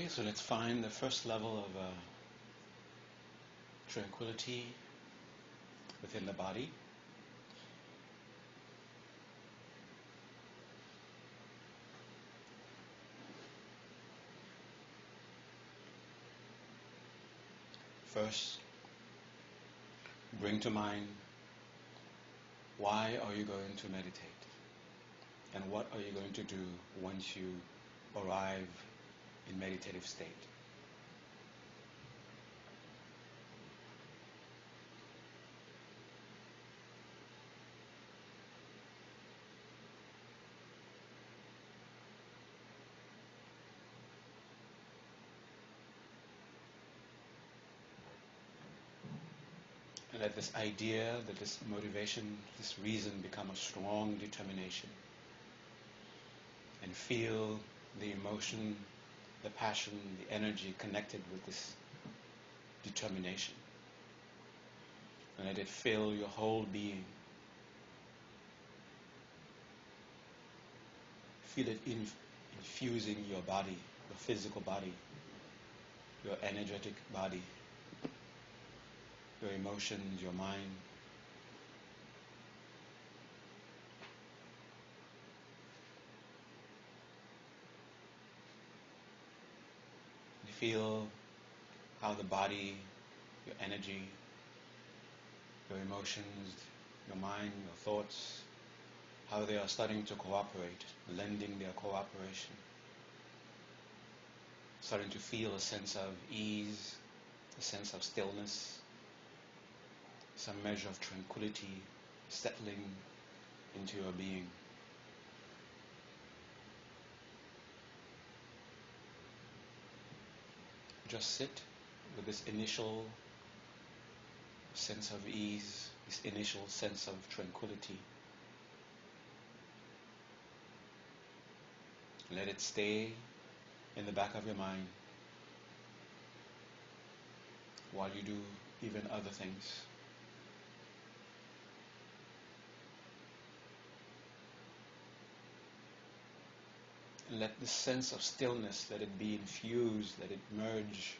Okay, so let's find the first level of uh, tranquility within the body. First, bring to mind why are you going to meditate? And what are you going to do once you arrive in meditative state? Let this idea, that this motivation, this reason become a strong determination. And feel the emotion, the passion, the energy connected with this determination. And let it fill your whole being. Feel it inf- infusing your body, your physical body, your energetic body your emotions, your mind. Feel how the body, your energy, your emotions, your mind, your thoughts, how they are starting to cooperate, lending their cooperation. Starting to feel a sense of ease, a sense of stillness, some measure of tranquility settling into your being. Just sit with this initial sense of ease, this initial sense of tranquility. Let it stay in the back of your mind while you do even other things. Let the sense of stillness, let it be infused, let it merge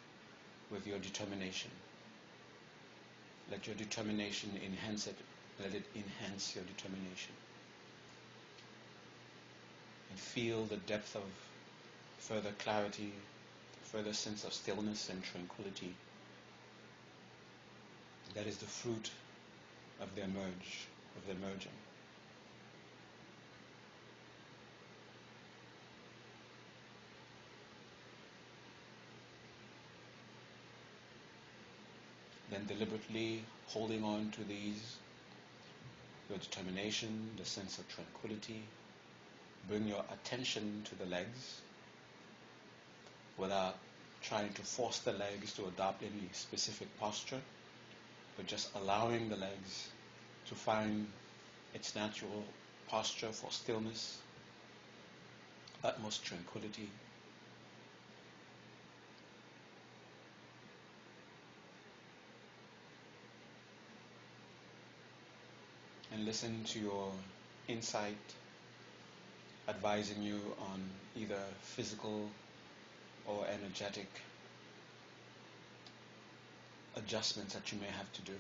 with your determination. Let your determination enhance it. Let it enhance your determination. And feel the depth of further clarity, further sense of stillness and tranquility. That is the fruit of the merge, of their merging. then deliberately holding on to these, your determination, the sense of tranquility. Bring your attention to the legs without trying to force the legs to adopt any specific posture, but just allowing the legs to find its natural posture for stillness, utmost tranquility. And listen to your insight advising you on either physical or energetic adjustments that you may have to do.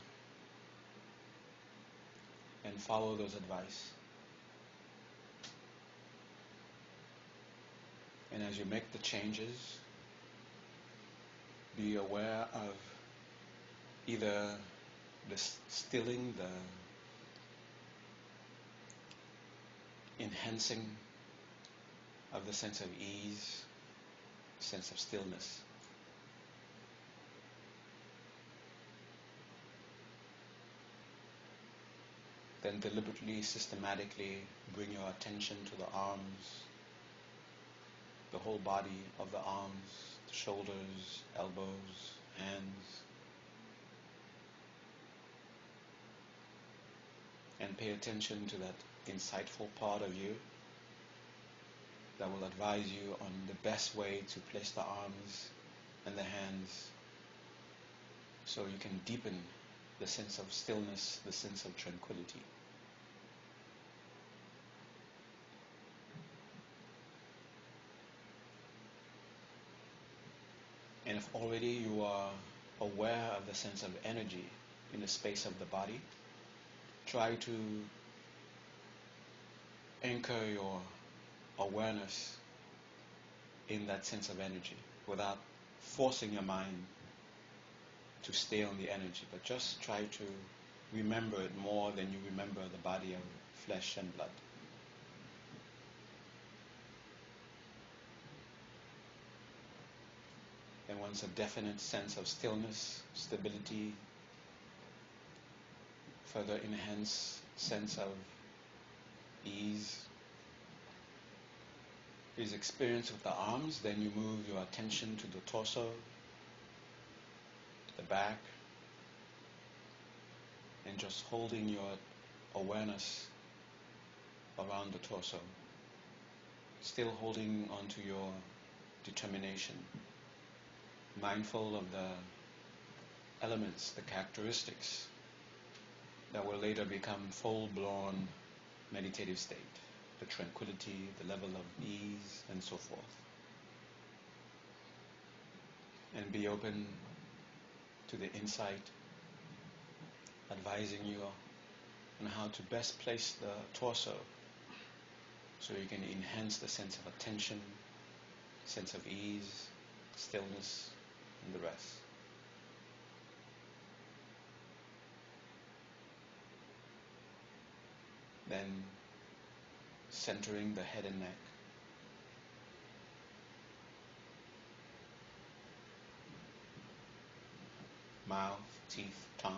And follow those advice. And as you make the changes, be aware of either the stilling, the enhancing of the sense of ease, sense of stillness. Then deliberately, systematically bring your attention to the arms, the whole body of the arms, the shoulders, elbows, hands. And pay attention to that insightful part of you that will advise you on the best way to place the arms and the hands so you can deepen the sense of stillness, the sense of tranquility. And if already you are aware of the sense of energy in the space of the body, try to anchor your awareness in that sense of energy without forcing your mind to stay on the energy, but just try to remember it more than you remember the body of flesh and blood. And once a definite sense of stillness, stability, further enhanced sense of ease is experience with the arms, then you move your attention to the torso, the back, and just holding your awareness around the torso, still holding onto your determination, mindful of the elements, the characteristics that will later become full-blown meditative state, the tranquility, the level of ease, and so forth. And be open to the insight advising you on how to best place the torso so you can enhance the sense of attention, sense of ease, stillness, and the rest. Then centering the head and neck. Mouth, teeth, tongue.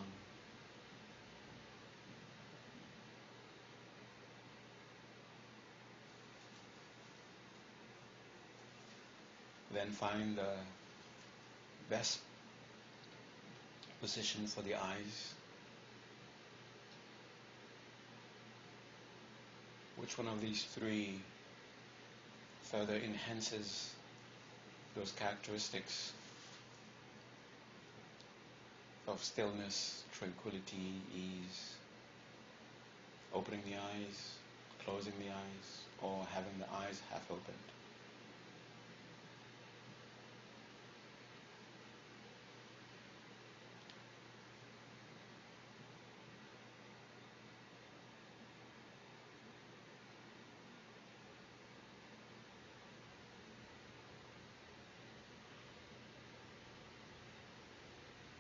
Then find the best position for the eyes. Which one of these three further enhances those characteristics of stillness, tranquility, ease, opening the eyes, closing the eyes, or having the eyes half opened.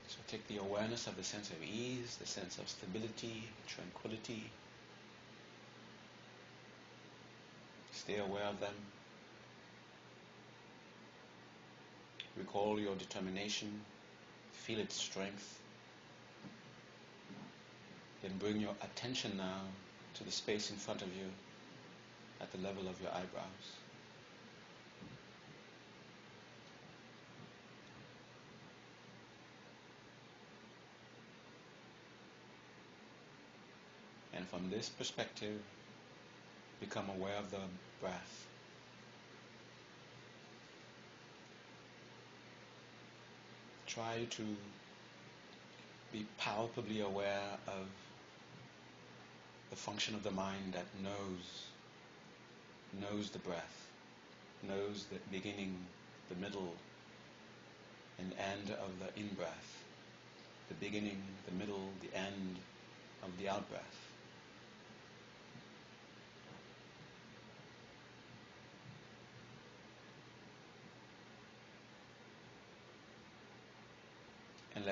So take the awareness of the sense of ease, the sense of stability, tranquility. Stay aware of them. Recall your determination, feel its strength. Then bring your attention now to the space in front of you at the level of your eyebrows. And from this perspective, become aware of the breath. Try to be palpably aware of the function of the mind that knows knows the breath, knows the beginning, the middle, and end of the in-breath, the beginning, the middle, the end of the out-breath.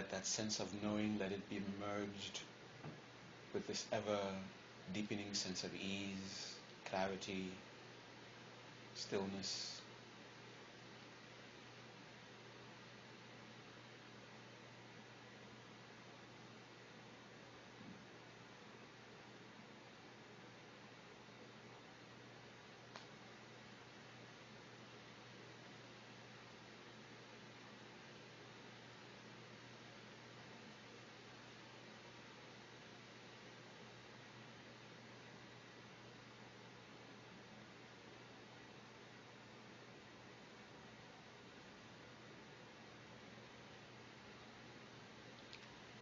Let that sense of knowing, let it be merged with this ever deepening sense of ease, clarity, stillness.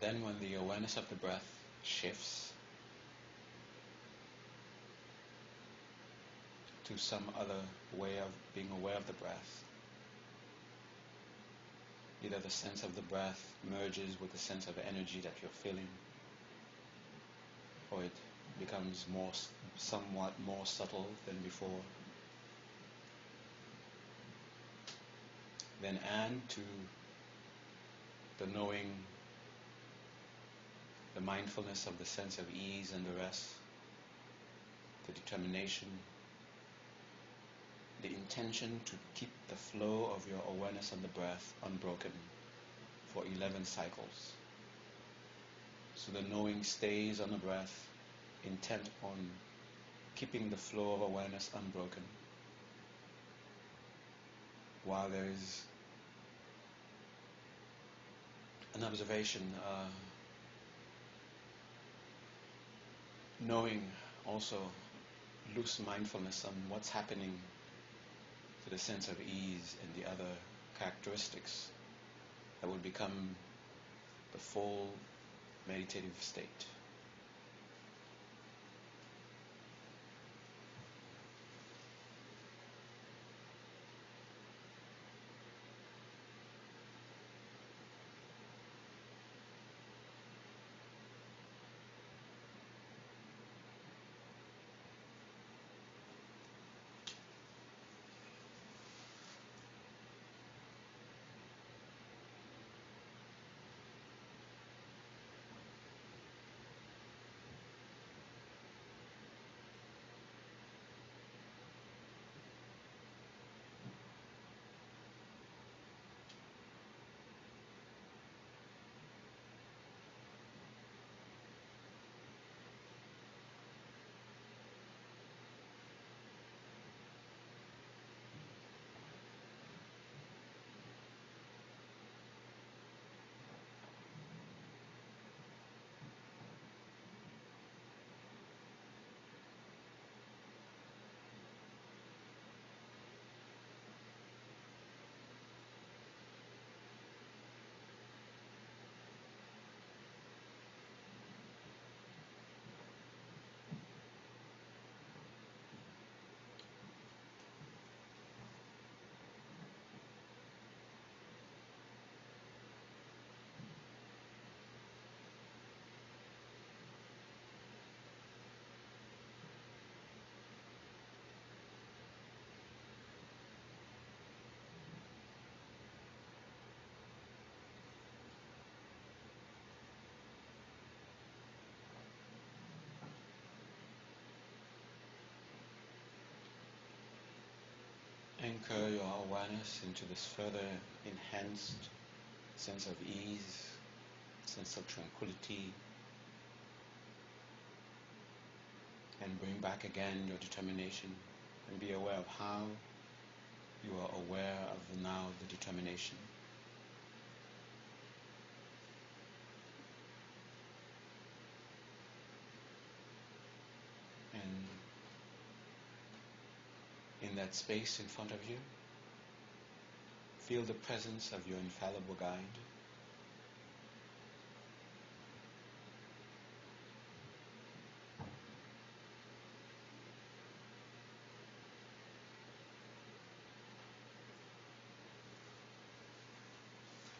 Then when the awareness of the breath shifts to some other way of being aware of the breath, Either the sense of the breath merges with the sense of energy that you're feeling, or it becomes more, somewhat more subtle than before. Then add to the knowing, the mindfulness of the sense of ease and the rest, the determination, the intention to keep the flow of your awareness on the breath unbroken for 11 cycles. So the knowing stays on the breath, intent on keeping the flow of awareness unbroken. While there is an observation, uh, knowing also loose mindfulness on what's happening to the sense of ease and the other characteristics that will become the full meditative state. Anchor your awareness into this further enhanced sense of ease, sense of tranquility, and bring back again your determination and be aware of how you are aware of now the determination. That space in front of you. Feel the presence of your infallible guide.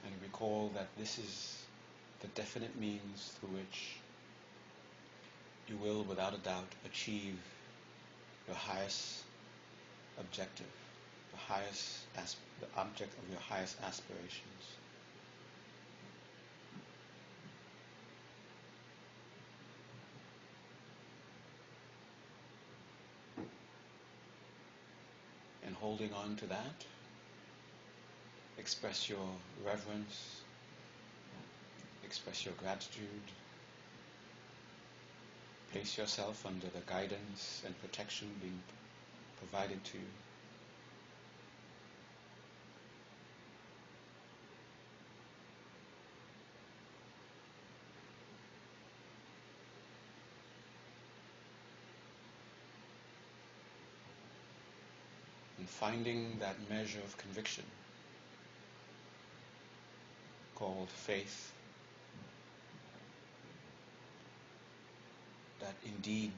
And recall that this is the definite means through which you will, without a doubt, achieve your highest objective, the highest the object of your highest aspirations. And holding on to that, express your reverence, express your gratitude, place yourself under the guidance and protection being provided to you. And finding that measure of conviction called faith that indeed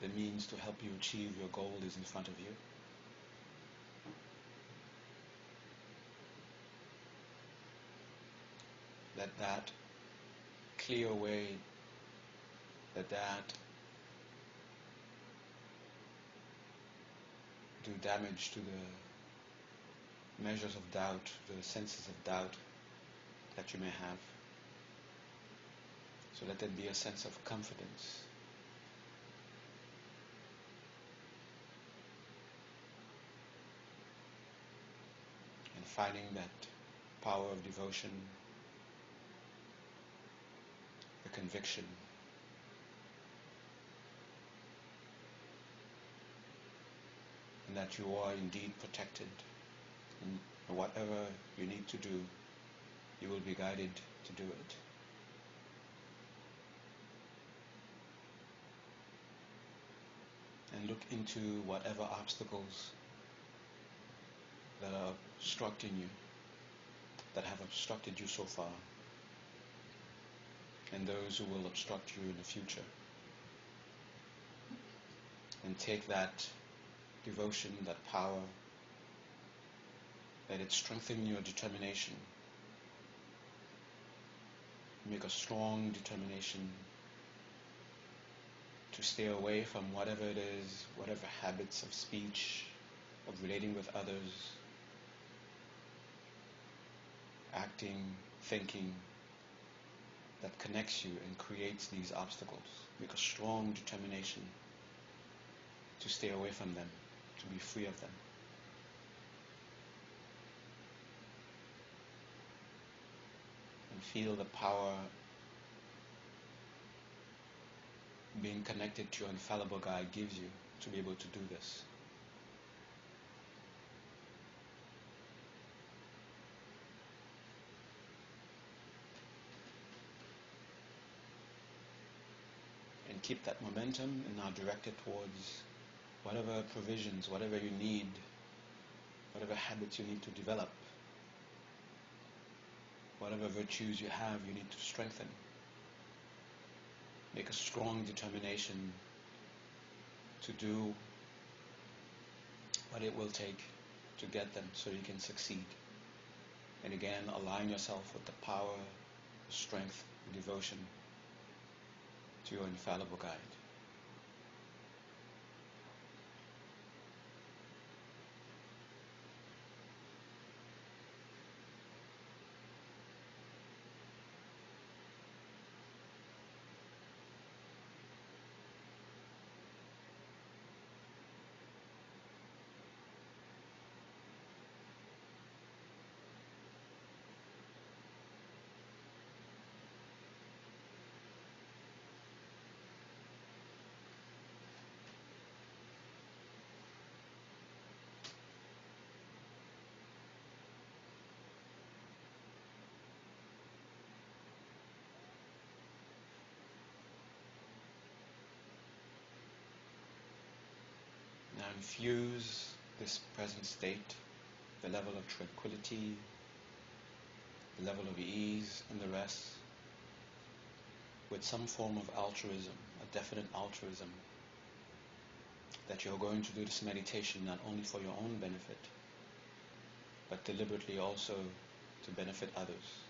the means to help you achieve your goal is in front of you. Let that clear away the that do damage to the measures of doubt, the senses of doubt that you may have. So let there be a sense of confidence. And finding that power of devotion, the conviction, and that you are indeed protected. And whatever you need to do, you will be guided to do it. And look into whatever obstacles that are obstructing you, that have obstructed you so far, and those who will obstruct you in the future. And take that devotion, that power, let it strengthen your determination. Make a strong determination to stay away from whatever it is, whatever habits of speech, of relating with others, acting, thinking, that connects you and creates these obstacles. Make a strong determination to stay away from them, to be free of them. And feel the power being connected to your infallible guide gives you to be able to do this. And keep that momentum and now direct it towards whatever provisions, whatever you need, whatever habits you need to develop, whatever virtues you have you need to strengthen. Make a strong determination to do what it will take to get them so you can succeed. And again, align yourself with the power, the strength, the devotion to your infallible guide. Now infuse this present state, the level of tranquility, the level of ease and the rest, with some form of altruism, a definite altruism, that you're going to do this meditation not only for your own benefit, but deliberately also to benefit others.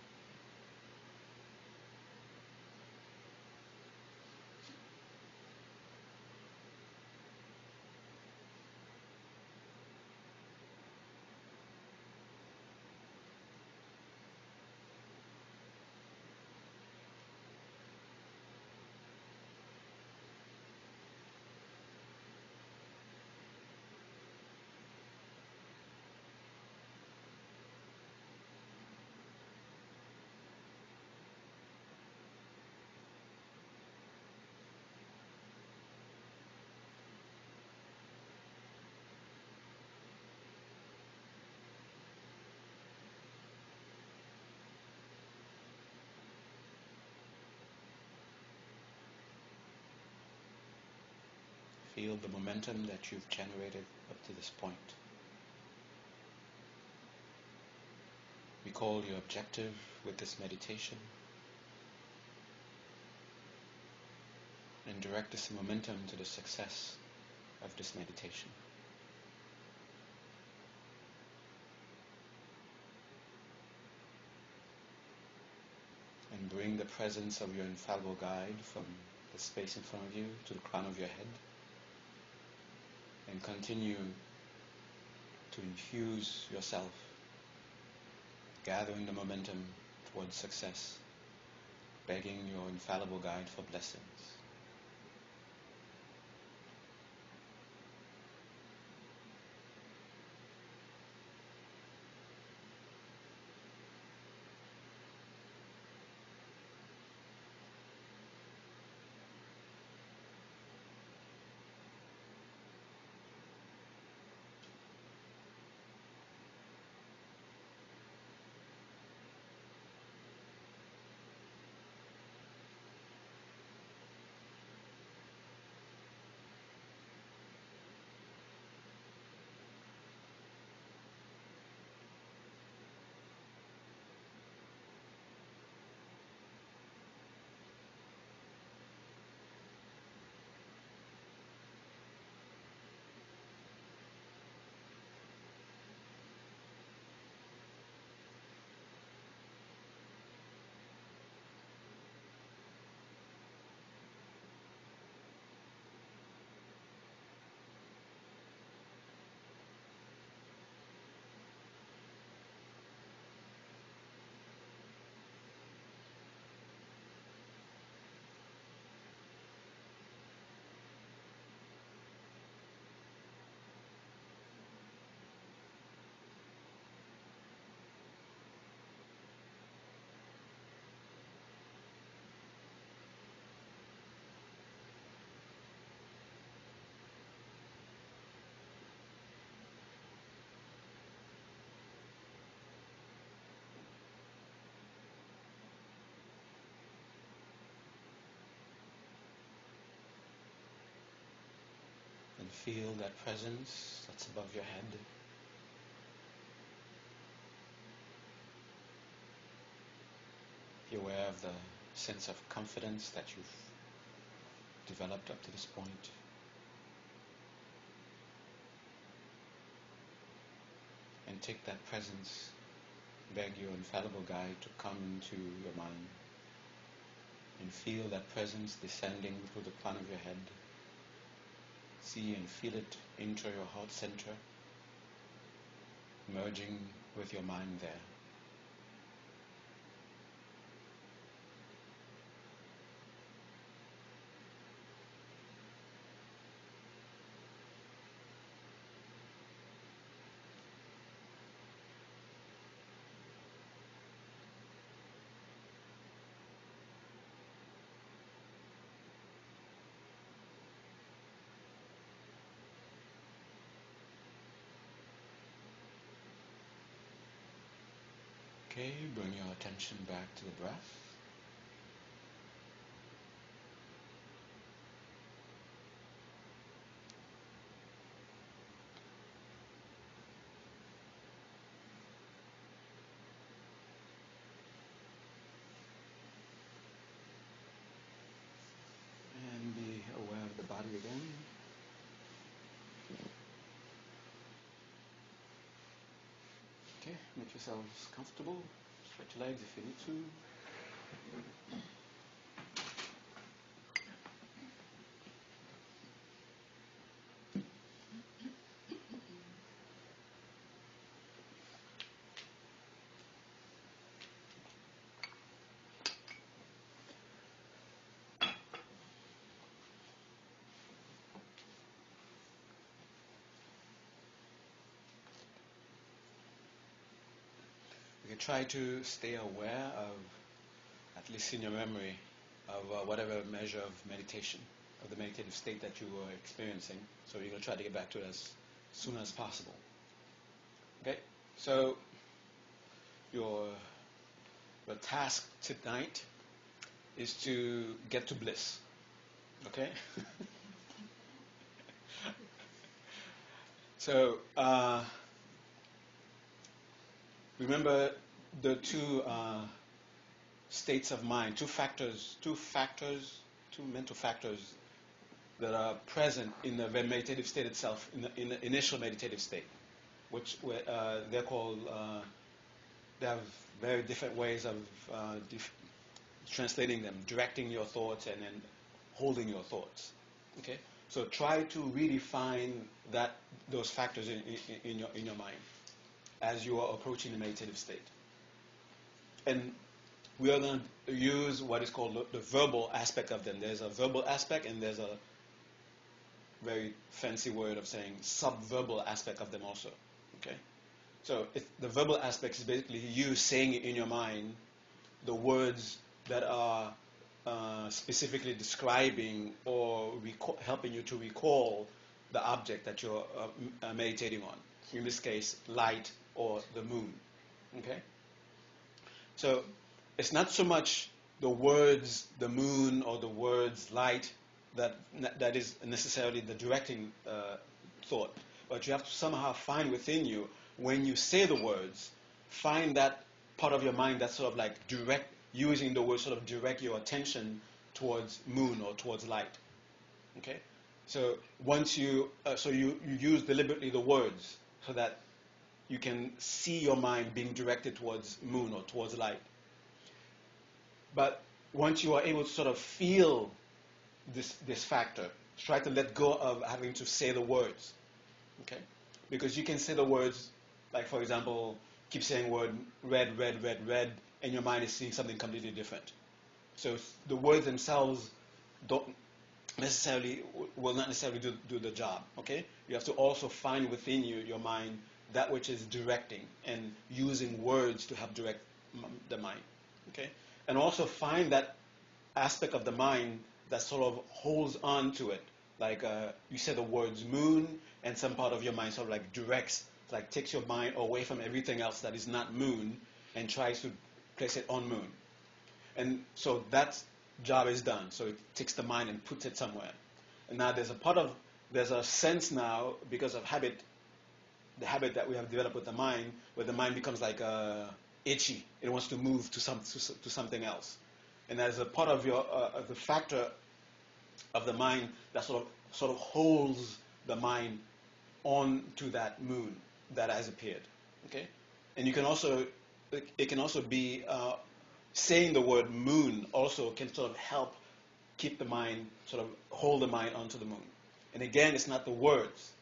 Feel the momentum that you've generated up to this point. Recall your objective with this meditation and direct this momentum to the success of this meditation. and bring the presence of your infallible guide from the space in front of you to the crown of your head. And continue to infuse yourself, gathering the momentum towards success, begging your infallible guide for blessings. Feel that presence that's above your head. Be aware of the sense of confidence that you've developed up to this point. And take that presence, beg your infallible guide to come into your mind and feel that presence descending through the crown of your head see and feel it enter your heart center, merging with your mind there. Bring your attention back to the breath. And be aware of the body again. Okay, make yourselves comfortable. Stretch your legs if you need to. Try to stay aware of, at least in your memory, of uh, whatever measure of meditation, of the meditative state that you were experiencing. So you're going to try to get back to it as soon as possible. Okay? So your, your task tonight is to get to bliss. Okay? so, uh, remember the two uh, states of mind, two factors, two factors, two mental factors that are present in the meditative state itself, in the, in the initial meditative state, which uh, they're called. Uh, they have very different ways of uh, def- translating them, directing your thoughts, and then holding your thoughts. Okay? So try to really find that those factors in, in, in, your, in your mind as you are approaching the meditative state. And we are going to use what is called the, verbal aspect of them. There's a verbal aspect and there's a very fancy word of saying subverbal aspect of them also. Okay? So the verbal aspect is basically you saying in your mind the words that are uh, specifically describing or helping you to recall the object that you're uh, uh, meditating on. In this case, light or the moon. Okay? So it's not so much the words the moon or the words light that, that is necessarily the directing uh, thought, but you have to somehow find within you, when you say the words, find that part of your mind that's sort of like direct, using the word sort of direct your attention towards moon or towards light. Okay? So once you, uh, so you, you use deliberately the words so that you can see your mind being directed towards moon or towards light. But once you are able to sort of feel this, this factor, try to let go of having to say the words. Okay? Because you can say the words, like for example, keep saying word red, red, red, red, and your mind is seeing something completely different. So the words themselves don't necessarily will not necessarily do, do the job. Okay? You have to also find within you your mind that which is directing and using words to help direct the mind. Okay? And also find that aspect of the mind that sort of holds on to it. Like uh, you say the words moon, and some part of your mind sort of like directs, like takes your mind away from everything else that is not moon and tries to place it on moon. And so that job is done. So it takes the mind and puts it somewhere. And now there's a part of, there's a sense now because of habit, the habit that we have developed with the mind, where the mind becomes like uh, itchy. It wants to move to, some, to, to something else and as a part of your uh, the factor of the mind that sort of sort of holds the mind on to that moon that has appeared. Okay, and you can also it can also be uh, saying the word moon also can sort of help keep the mind sort of hold the mind onto the moon. And again, it's not the words.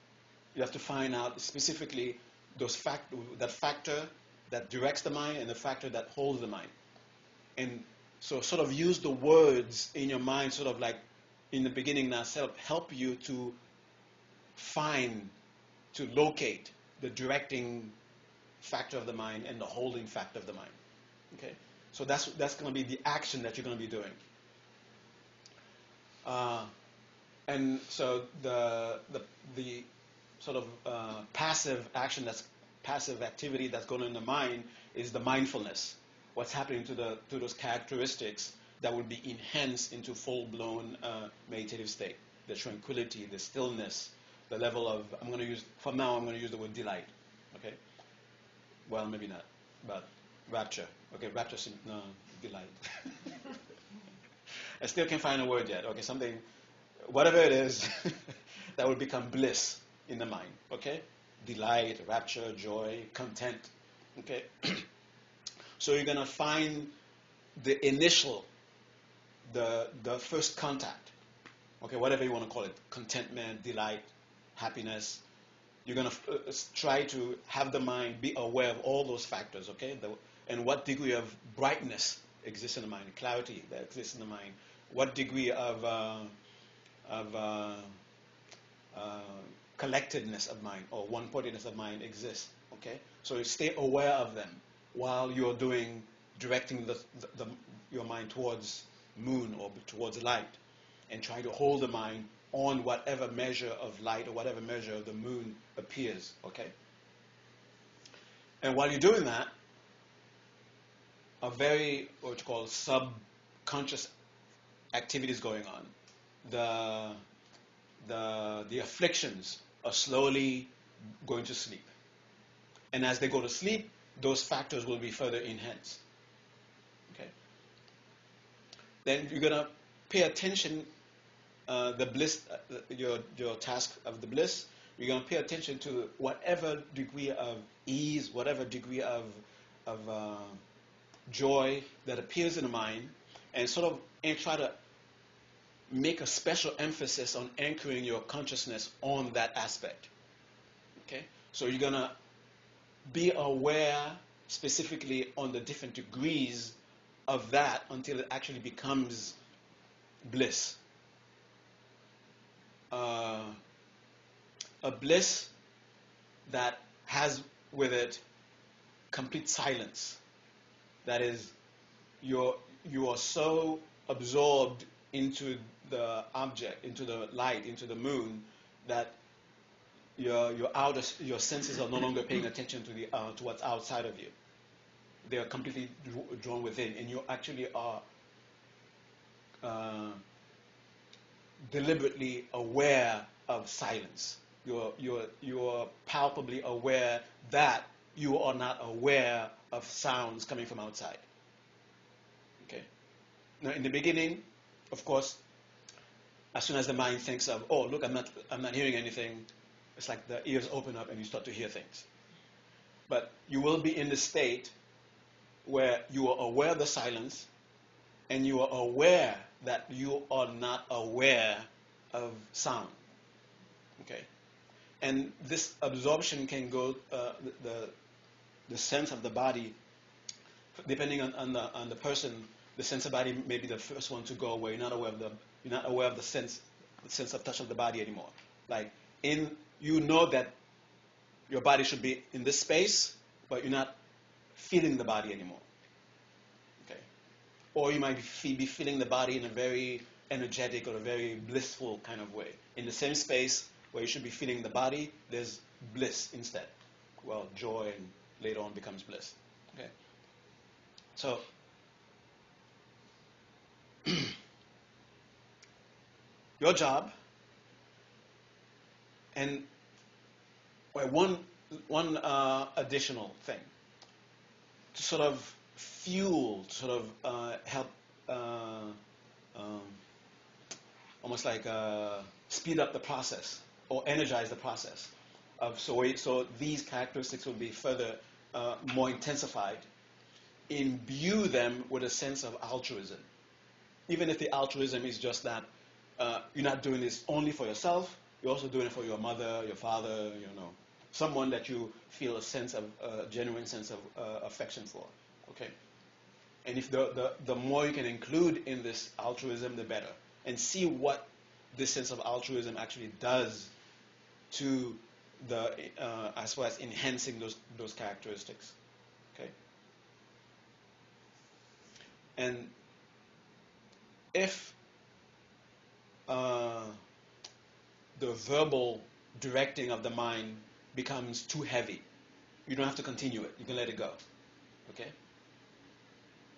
You have to find out specifically those fact that factor that directs the mind and the factor that holds the mind. And so sort of use the words in your mind, sort of like in the beginning now, help, help you to find, to locate the directing factor of the mind and the holding factor of the mind. Okay? So that's, that's going to be the action that you're going to be doing. Uh, and so the, the, the sort of uh, passive action that's passive activity that's going on in the mind is the mindfulness what's happening to, the, to those characteristics that will be enhanced into full-blown uh, meditative state. The tranquility, the stillness, the level of, I'm going to use, from now I'm going to use the word delight. Okay? Well, maybe not, but rapture. Okay, rapture, no, delight. I still can't find a word yet. Okay, something, whatever it is, that will become bliss in the mind. Okay? Delight, rapture, joy, content. Okay? So you're going to find the initial, the, the first contact, okay, whatever you want to call it, contentment, delight, happiness. You're going to uh, try to have the mind be aware of all those factors, okay, the, and what degree of brightness exists in the mind, clarity that exists in the mind, what degree of, uh, of uh, uh, collectedness of mind or one-pointedness of mind exists, okay? So stay aware of them while you're doing directing the, the, the, your mind towards moon or towards light and trying to hold the mind on whatever measure of light or whatever measure of the moon appears, okay? And while you're doing that, a very, what you call subconscious activities going on. The, the, the afflictions are slowly going to sleep. And as they go to sleep, those factors will be further enhanced. Okay. Then you're gonna pay attention uh, the bliss, uh, your your task of the bliss. You're gonna pay attention to whatever degree of ease, whatever degree of of uh, joy that appears in the mind, and sort of and try to make a special emphasis on anchoring your consciousness on that aspect. Okay? So you're going to be aware specifically on the different degrees of that until it actually becomes bliss. Uh, a bliss that has with it complete silence. That is, you're, you are so absorbed into the object, into the light, into the moon, that your, your, outer, your senses are no longer paying attention to, the, uh, to what's outside of you. They are completely drawn within, and you actually are uh, deliberately aware of silence. You're, you're, you're palpably aware that you are not aware of sounds coming from outside. Okay? Now, in the beginning, of course, as soon as the mind thinks of, oh, look, I'm not, I'm not hearing anything, it's like the ears open up and you start to hear things. But you will be in the state where you are aware of the silence and you are aware that you are not aware of sound. Okay? And this absorption can go, uh, the, the sense of the body, depending on, on, the, on the person, the sense of body may be the first one to go away. You're not aware of the, you're not aware of the sense, the sense of touch of the body anymore. Like in, you know that your body should be in this space, but you're not feeling the body anymore. Okay. Or you might be, feeling the body in a very energetic or a very blissful kind of way. In the same space where you should be feeling the body, there's bliss instead. Well, joy and later on becomes bliss. Okay. So your job and well, one one uh, additional thing to sort of fuel, sort of uh, help, uh, um, almost like uh, speed up the process or energize the process of so so these characteristics will be further uh, more intensified. Imbue them with a sense of altruism, even if the altruism is just that uh, you're not doing this only for yourself, you're also doing it for your mother, your father, you know, someone that you feel a sense of, a uh, genuine sense of uh, affection for. Okay? And if the, the, the more you can include in this altruism, the better. And see what this sense of altruism actually does to the, uh, as far as enhancing those, those characteristics. Okay? And if uh, the verbal directing of the mind becomes too heavy, you don't have to continue it. You can let it go. Okay?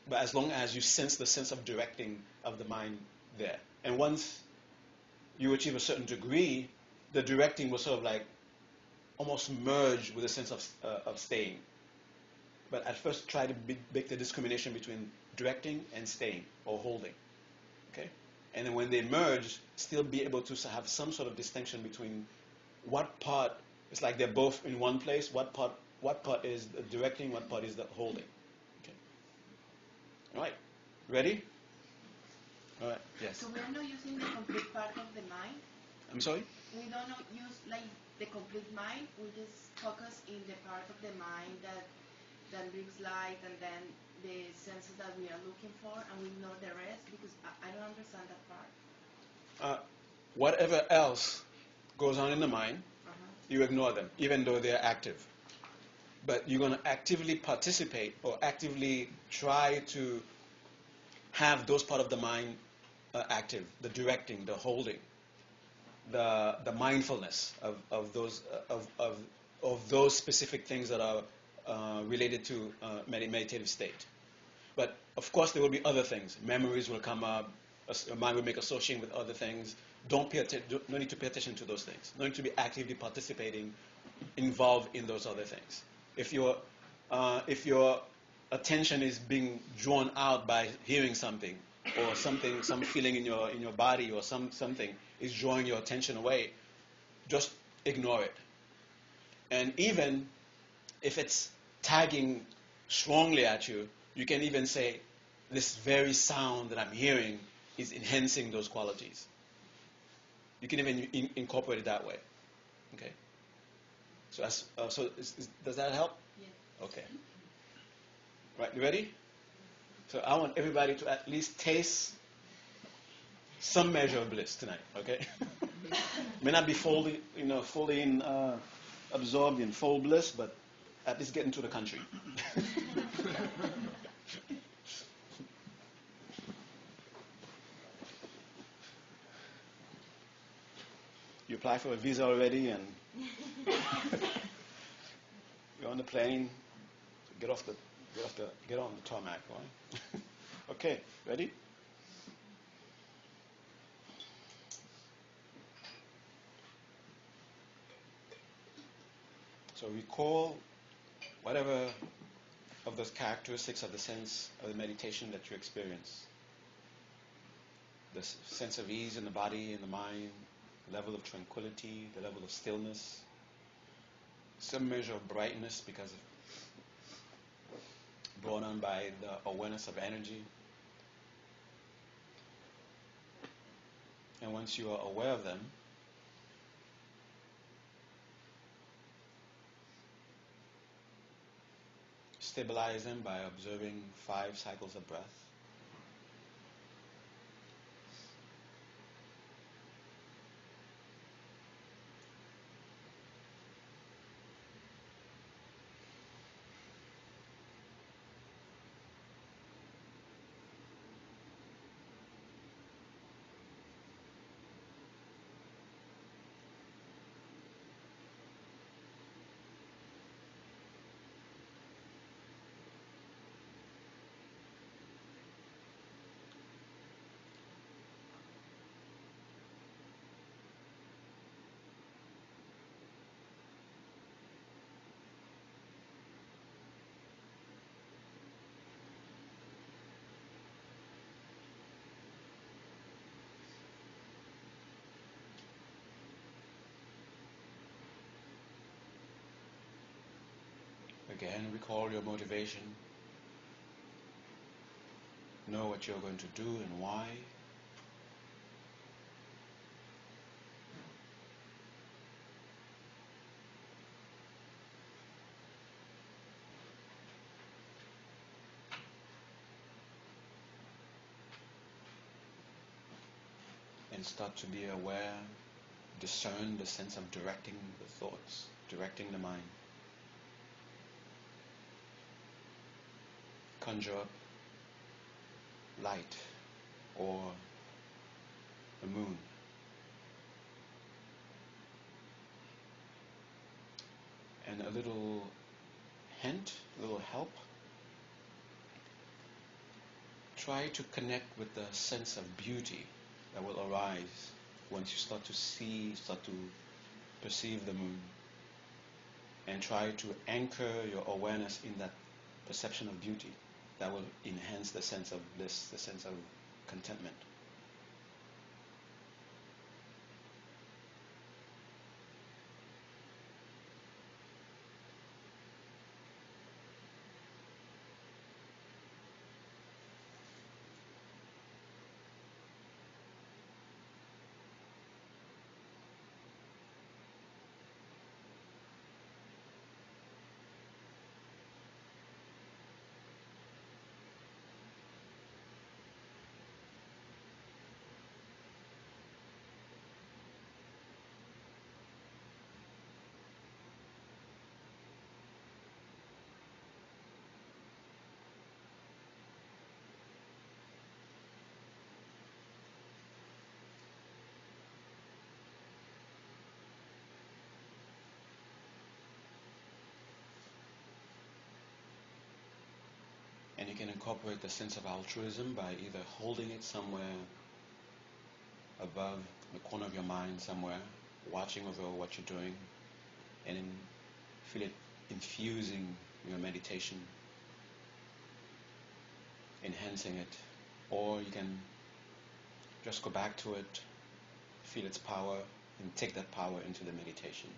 But as long as you sense the sense of directing of the mind there. And once you achieve a certain degree, the directing will sort of like almost merge with a sense of, uh, of staying. But at first, try to make the discrimination between directing and staying or holding. And then when they merge, still be able to have some sort of distinction between what part it's like they're both in one place. What part? What part is the directing? What part is the holding? Okay. All right. Ready? All right. Yes. So we are not using the complete part of the mind. I'm sorry. We don't use like the complete mind. We just focus in the part of the mind that that brings light and then the senses that we are looking for, and we ignore the rest because I, I don't understand that part. Uh, whatever else goes on in the mind, you ignore them, even though they're active. But you're going to actively participate or actively try to have those part of the mind uh, active, the directing, the holding, the, the mindfulness of, of, those, uh, of, of, of those specific things that are uh, related to uh, meditative state. But of course, there will be other things. Memories will come up. A mind will make association with other things don't pay no need to pay attention to those things. No need to be actively participating, involved in those other things. If your, uh, if your attention is being drawn out by hearing something, or something, some feeling in your in your body, or some something is drawing your attention away, just ignore it. And even if it's tagging strongly at you, you can even say, this very sound that I'm hearing is enhancing those qualities. You can even in, incorporate it that way. Okay. So, as, uh, so is, is, does that help? Yeah. Okay. Right. You ready? So I want everybody to at least taste some measure of bliss tonight. Okay. May not be fully, you know, fully in, uh, absorbed in full bliss, but at least get into the country. you apply for a visa already and you're on the plane. Get off the get off the get on the tarmac, right? okay, ready? So recall whatever of those characteristics of the sense of the meditation that you experience. The sense of ease in the body and the mind, the level of tranquility, the level of stillness, some measure of brightness because of brought on by the awareness of energy. And once you are aware of them, stabilize them by observing five cycles of breath. Again, recall your motivation. Know what you're going to do and why. And start to be aware, discern the sense of directing the thoughts, directing the mind. Conjure up light or the moon. And a little hint, a little help. Try to connect with the sense of beauty that will arise once you start to see, start to perceive the moon. And try to anchor your awareness in that perception of beauty that will enhance the sense of bliss, the sense of contentment. Incorporate the sense of altruism by either holding it somewhere above the corner of your mind somewhere, watching over what you're doing, and feel it infusing your meditation, enhancing it. Or you can just go back to it, feel its power, and take that power into the meditation.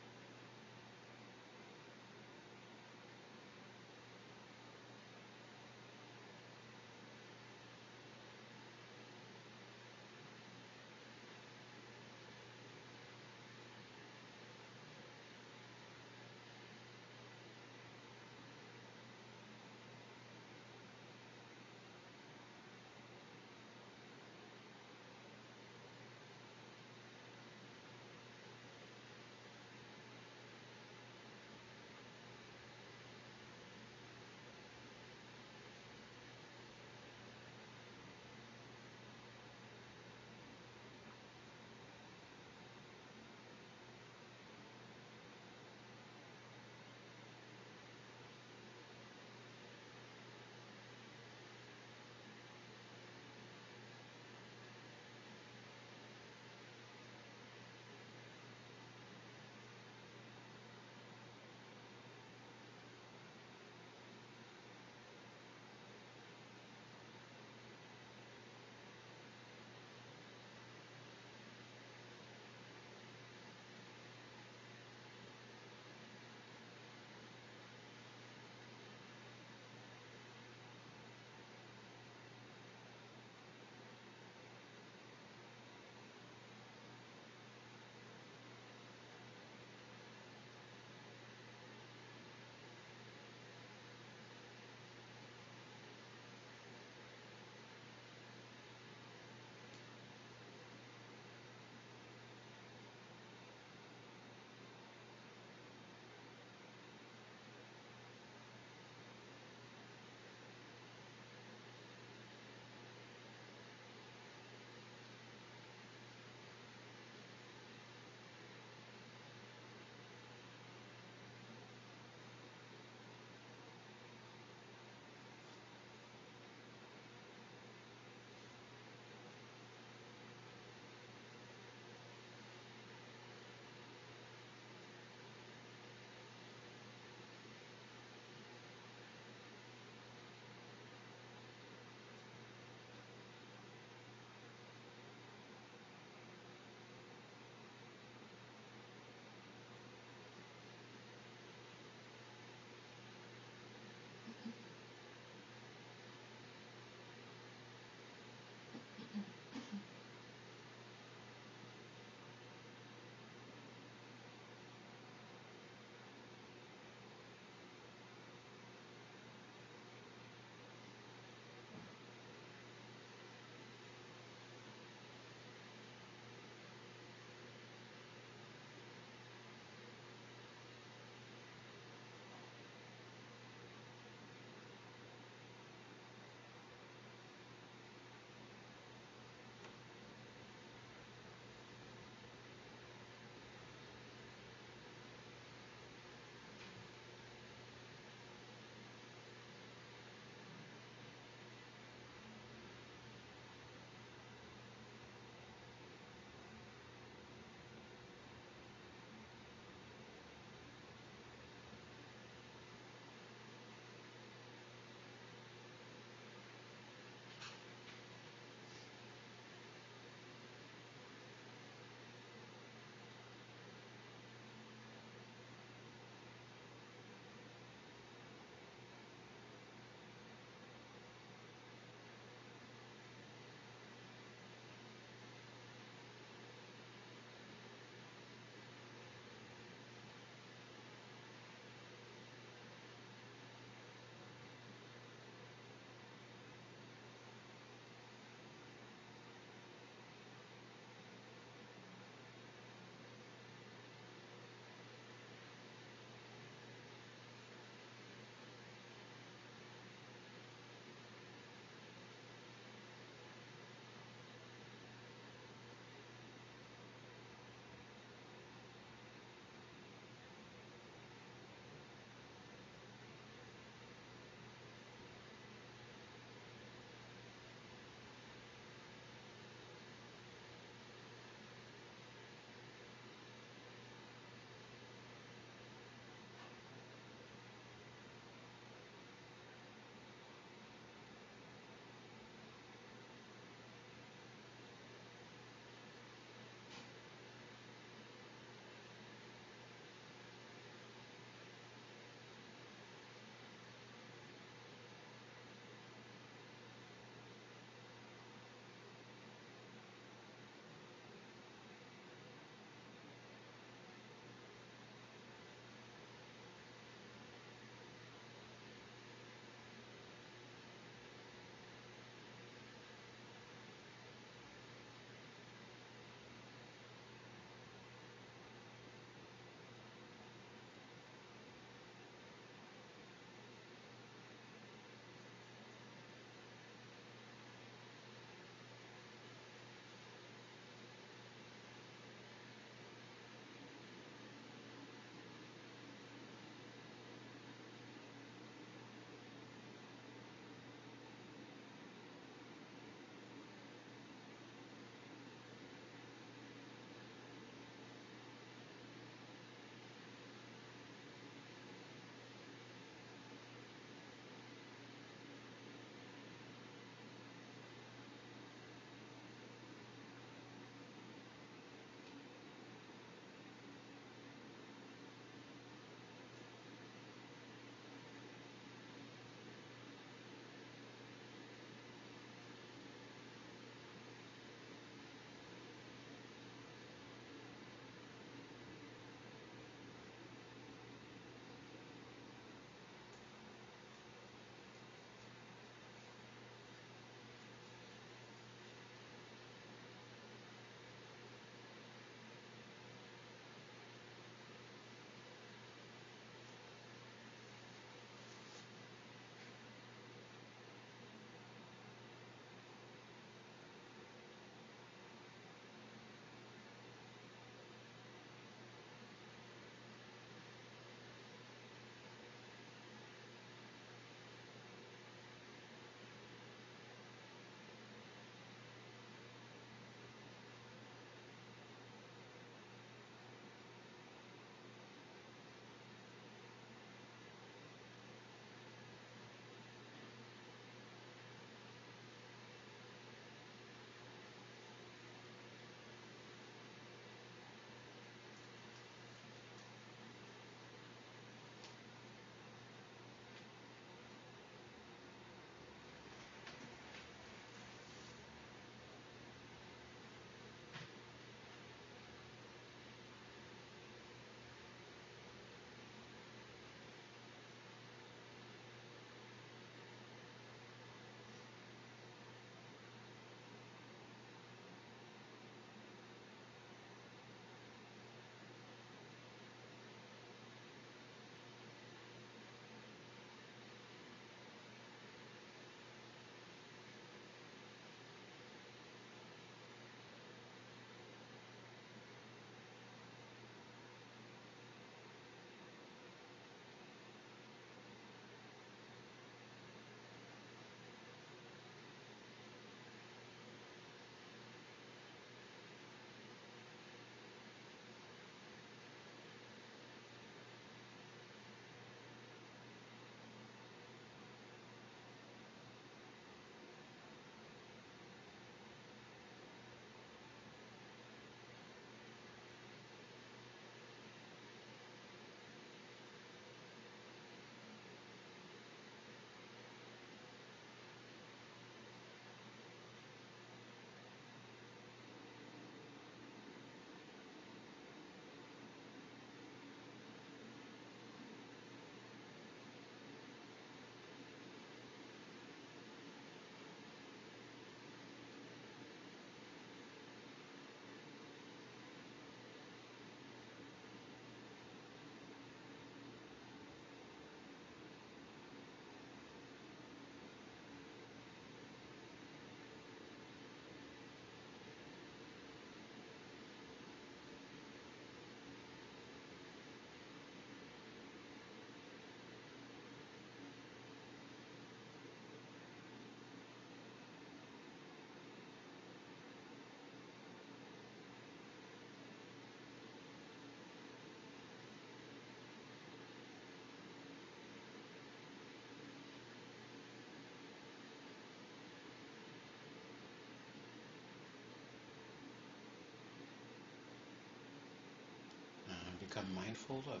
Mindful of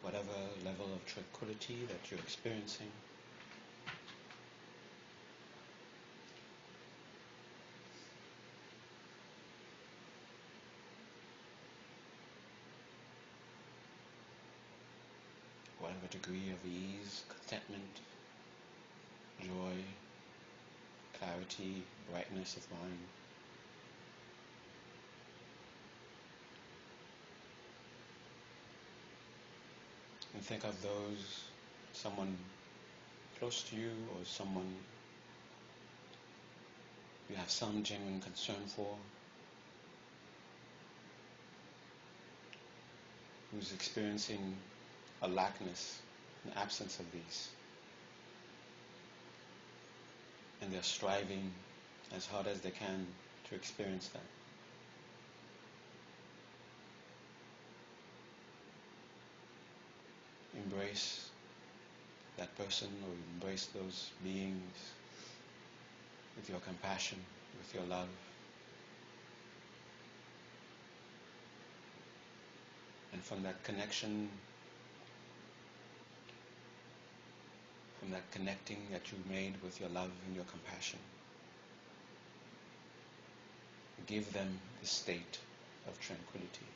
whatever level of tranquility that you're experiencing. Whatever degree of ease, contentment, joy, clarity, brightness of mind. Think of those, someone close to you or someone you have some genuine concern for, who's experiencing a lackness, an absence of these. And they're striving as hard as they can to experience that. Embrace that person or embrace those beings with your compassion, with your love. And from that connection, from that connecting that you made with your love and your compassion, give them the state of tranquility.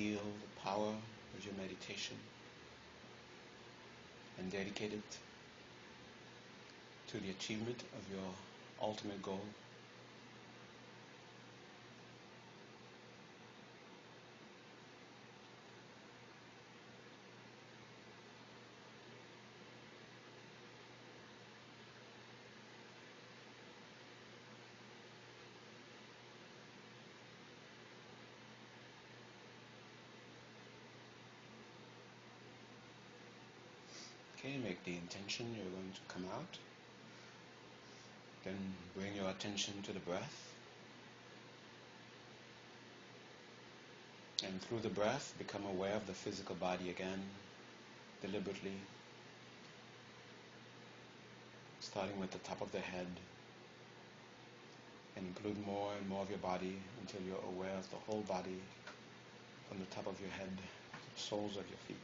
Feel the power of your meditation and dedicate it to the achievement of your ultimate goal. Okay, make the intention you're going to come out. Then bring your attention to the breath. And through the breath, become aware of the physical body again, deliberately. Starting with the top of the head. And include more and more of your body until you're aware of the whole body from the top of your head to the soles of your feet.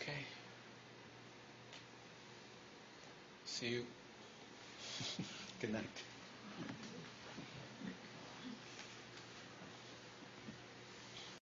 Okay. See you. Good night.